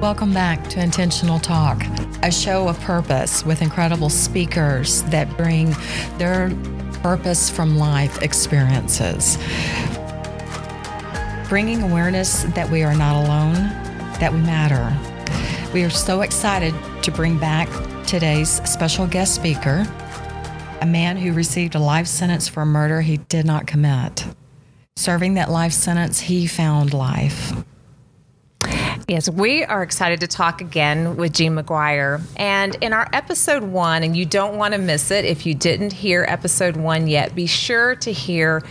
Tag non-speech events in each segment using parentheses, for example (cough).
Welcome back to Intentional Talk, a show of purpose with incredible speakers that bring their purpose from life experiences. Bringing awareness that we are not alone, that we matter. We are so excited to bring back today's special guest speaker, a man who received a life sentence for a murder he did not commit. Serving that life sentence, he found life. Yes, we are excited to talk again with Gene McGuire. And in our episode one, and you don't want to miss it if you didn't hear episode one yet, be sure to hear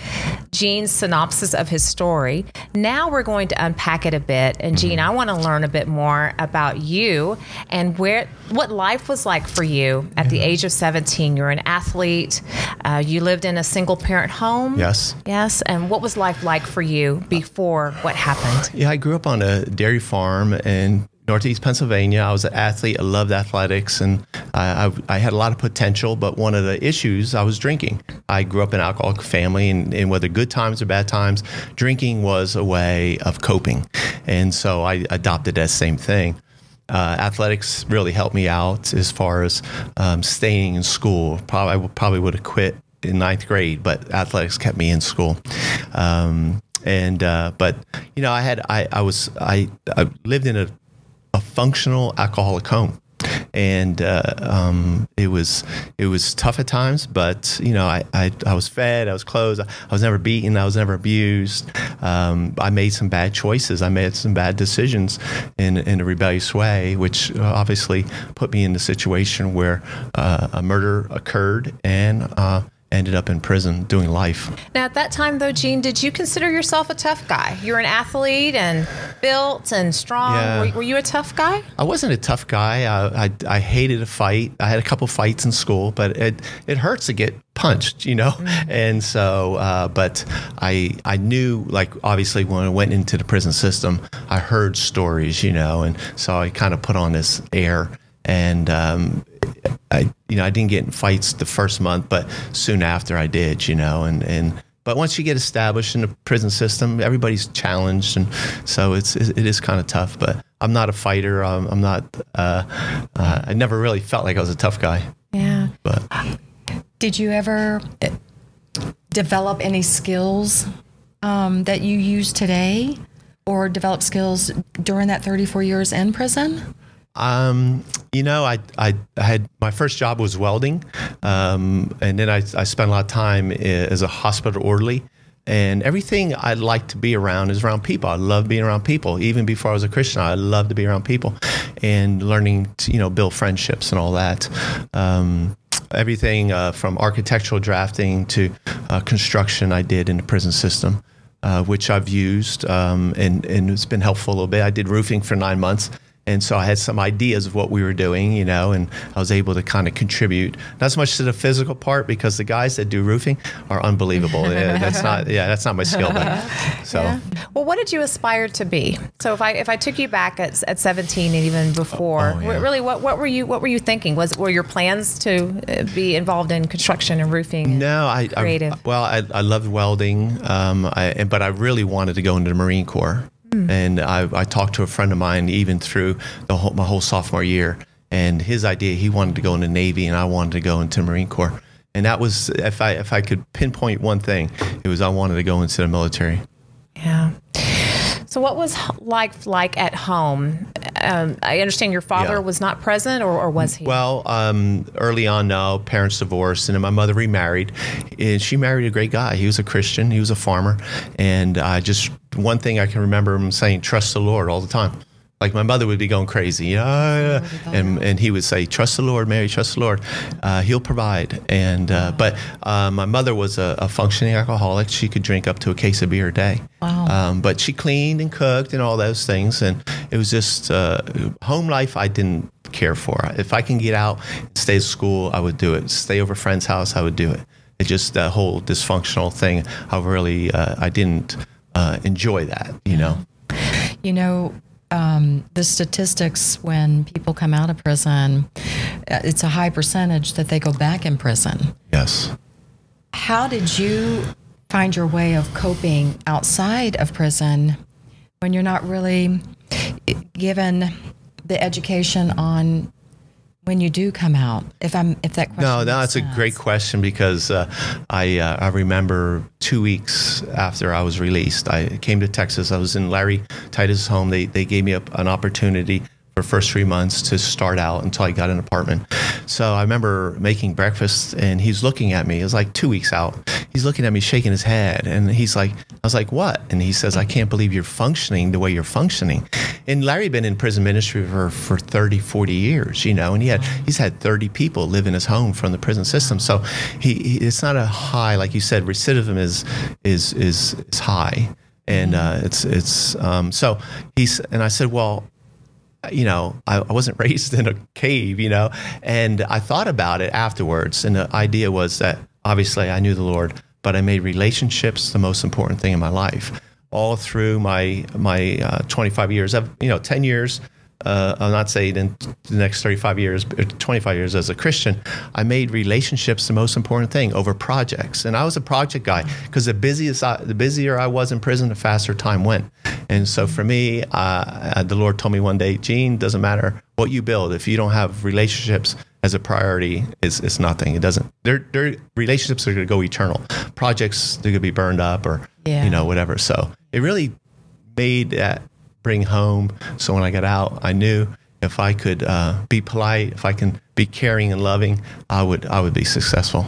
Gene's synopsis of his story. Now we're going to unpack it a bit. And Gene, I want to learn a bit more about you and where what life was like for you at the age of 17. You're an athlete. Uh, you lived in a single parent home. Yes. Yes. And what was life like for you before what happened? Yeah, I grew up on a dairy farm in Northeast Pennsylvania. I was an athlete. I loved athletics, and I, I, I, had a lot of potential. But one of the issues, I was drinking. I grew up in an alcoholic family, and, and whether good times or bad times, drinking was a way of coping. And so I adopted that same thing. Uh, athletics really helped me out as far as um, staying in school. Probably I probably would have quit in ninth grade, but athletics kept me in school. Um, and uh, but you know, I had I I was I, I lived in a a functional alcoholic home and uh, um, it was it was tough at times. But you know, I, I, I was fed, I was clothed, I was never beaten, I was never abused. Um, I made some bad choices, I made some bad decisions in in a rebellious way, which obviously put me in the situation where uh, a murder occurred and uh, ended up in prison doing life. Now, at that time, though, Gene, did you consider yourself a tough guy? You're an athlete and built and strong. Yeah. Were, were, you a tough guy? I wasn't a tough guy. I, I, I, hated a fight. I had a couple fights in school, but it, it hurts to get punched, you know? Mm-hmm. And so, uh, but I, I knew, like, obviously, when I went into the prison system, I heard stories, you know, and so I kind of put on this air and um, I you know I didn't get in fights the first month, but soon after I did, you know, and and but once you get established in the prison system, everybody's challenged, and so it's it is kind of tough. But I'm not a fighter. I'm, I'm not. Uh, uh, I never really felt like I was a tough guy. Yeah. But did you ever uh, develop any skills um, that you use today, or develop skills during that 34 years in prison? Um, you know, I, I, I, had my first job was welding, um, and then I, I spent a lot of time as a hospital orderly. And everything I like to be around is around people. I love being around people. Even before I was a Christian, I loved to be around people and learning to, you know, build friendships and all that. Um, everything uh, from architectural drafting to uh, construction I did in the prison system, uh, which I've used um, and, and it's been helpful a little bit. I did roofing for nine months and so I had some ideas of what we were doing, you know, and I was able to kind of contribute not so much to the physical part because the guys that do roofing are unbelievable. (laughs) yeah, that's not, yeah, that's not my skill. But, (laughs) so, yeah. well, what did you aspire to be? So if I if I took you back at, at 17 and even before, oh, yeah. really, what, what were you what were you thinking? Was were your plans to uh, be involved in construction and roofing? No, I, creative. I well, I, I loved welding, um, I, but I really wanted to go into the Marine Corps. Mm. And I, I, talked to a friend of mine even through the whole, my whole sophomore year. And his idea, he wanted to go in the Navy, and I wanted to go into Marine Corps. And that was, if I if I could pinpoint one thing, it was I wanted to go into the military. Yeah. So, what was life like at home? Um, I understand your father yeah. was not present, or, or was he? Well, um, early on, no. Parents divorced, and my mother remarried. And she married a great guy. He was a Christian. He was a farmer, and I just one thing I can remember him saying, "Trust the Lord" all the time. Like my mother would be going crazy, yeah, and and he would say, "Trust the Lord, Mary, trust the Lord, uh, He'll provide." And uh, but uh, my mother was a, a, functioning alcoholic; she could drink up to a case of beer a day. Wow. Um, but she cleaned and cooked and all those things, and it was just uh, home life. I didn't care for. If I can get out, stay at school, I would do it. Stay over a friend's house, I would do it. It just that whole dysfunctional thing. I really uh, I didn't uh, enjoy that, you know. You know, um, the statistics when people come out of prison, uh, it's a high percentage that they go back in prison. Yes. How did you find your way of coping outside of prison when you're not really given the education on when you do come out? If I'm, if that question. No, no, that's a great question because uh, I uh, I remember two weeks after I was released, I came to Texas. I was in Larry Titus' home. They they gave me a, an opportunity for first three months to start out until I got an apartment. So I remember making breakfast and he's looking at me. It was like two weeks out. He's looking at me, shaking his head, and he's like, I was like, what? And he says, I can't believe you're functioning the way you're functioning. And Larry been in prison ministry for, for 30, 40 years, you know, and he had he's had 30 people live in his home from the prison system. So he, he it's not a high, like you said, recidivism is is is is high. And uh, it's it's um, so he's and I said, well, you know, I, I wasn't (laughs) raised in a cave, you know, and I thought about it afterwards. And the idea was that obviously I knew the Lord, but I made relationships the most important thing in my life. All through my my uh, 25 years, of you know, 10 years. Uh, I'll not say in the next 35 years, but 25 years as a Christian, I made relationships the most important thing over projects. And I was a project guy because the busiest, I, the busier I was in prison, the faster time went. And so for me, uh, the Lord told me one day, Gene, doesn't matter what you build if you don't have relationships as a priority, is, it's nothing. It doesn't. Their their relationships are going to go eternal. Projects they're going to be burned up or Yeah. you know whatever. So it really made that bring home. So when I got out, I knew if I could uh, be polite, if I can be caring and loving, I would I would be successful.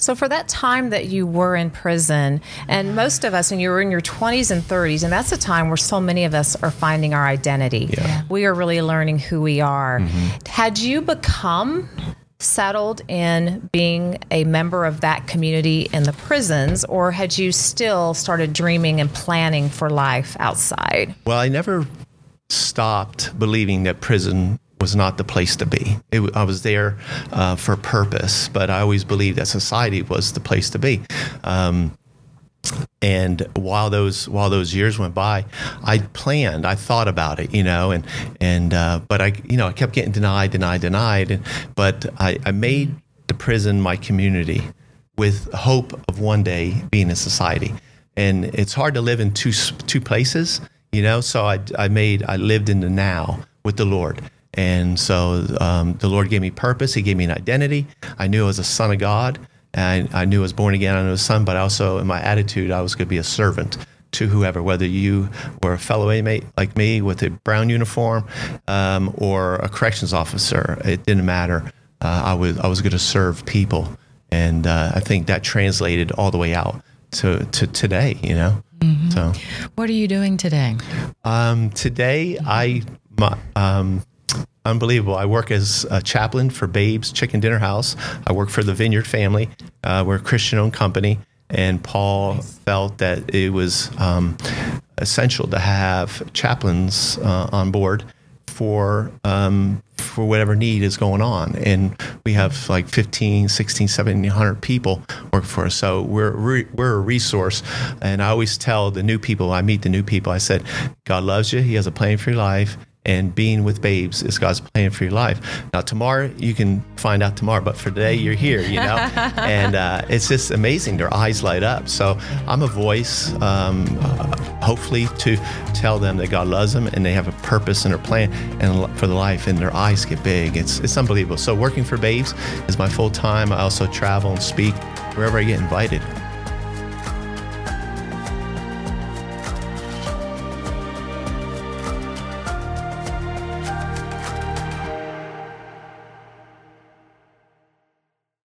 So, for that time that you were in prison, and most of us, and you were in your 20s and 30s, and that's a time where so many of us are finding our identity. Yeah. We are really learning who we are. Mm-hmm. Had you become settled in being a member of that community in the prisons, or had you still started dreaming and planning for life outside? Well, I never stopped believing that prison was not the place to be. It, I was there uh, for purpose, but I always believed that society was the place to be. Um, and while those while those years went by, I planned, I thought about it, you know, and and uh, but I you know I kept getting denied, denied, denied, and but I, I made the prison my community with hope of one day being in society. And it's hard to live in two two places, you know. So I I made I lived in the now with the Lord. And so um, the Lord gave me purpose. He gave me an identity. I knew I was a son of God. And I knew I was born again. I knew I was a son, but also in my attitude, I was going to be a servant to whoever, whether you were a fellow inmate like me with a brown uniform um, or a corrections officer. It didn't matter. Uh, I was I was going to serve people, and uh, I think that translated all the way out to to today. You know, so. What are you doing today? Um, today, I my, um, unbelievable. I work as a chaplain for Babes Chicken Dinner House. I work for the Vineyard family. Uh, we're a Christian-owned company, and Paul felt that it was um, essential to have chaplains uh, on board for um, for whatever need is going on and we have like 15 16 1700 people work for us so we're re- we're a resource and i always tell the new people i meet the new people i said god loves you he has a plan for your life and being with babes is God's plan for your life. Now, tomorrow you can find out tomorrow, but for today you're here, you know, (laughs) and uh, it's just amazing. Their eyes light up. So I'm a voice, um, uh, hopefully, to tell them that God loves them and they have a purpose and a plan and for the life, and their eyes get big. It's it's unbelievable. So working for Babes is my full time. I also travel and speak wherever I get invited.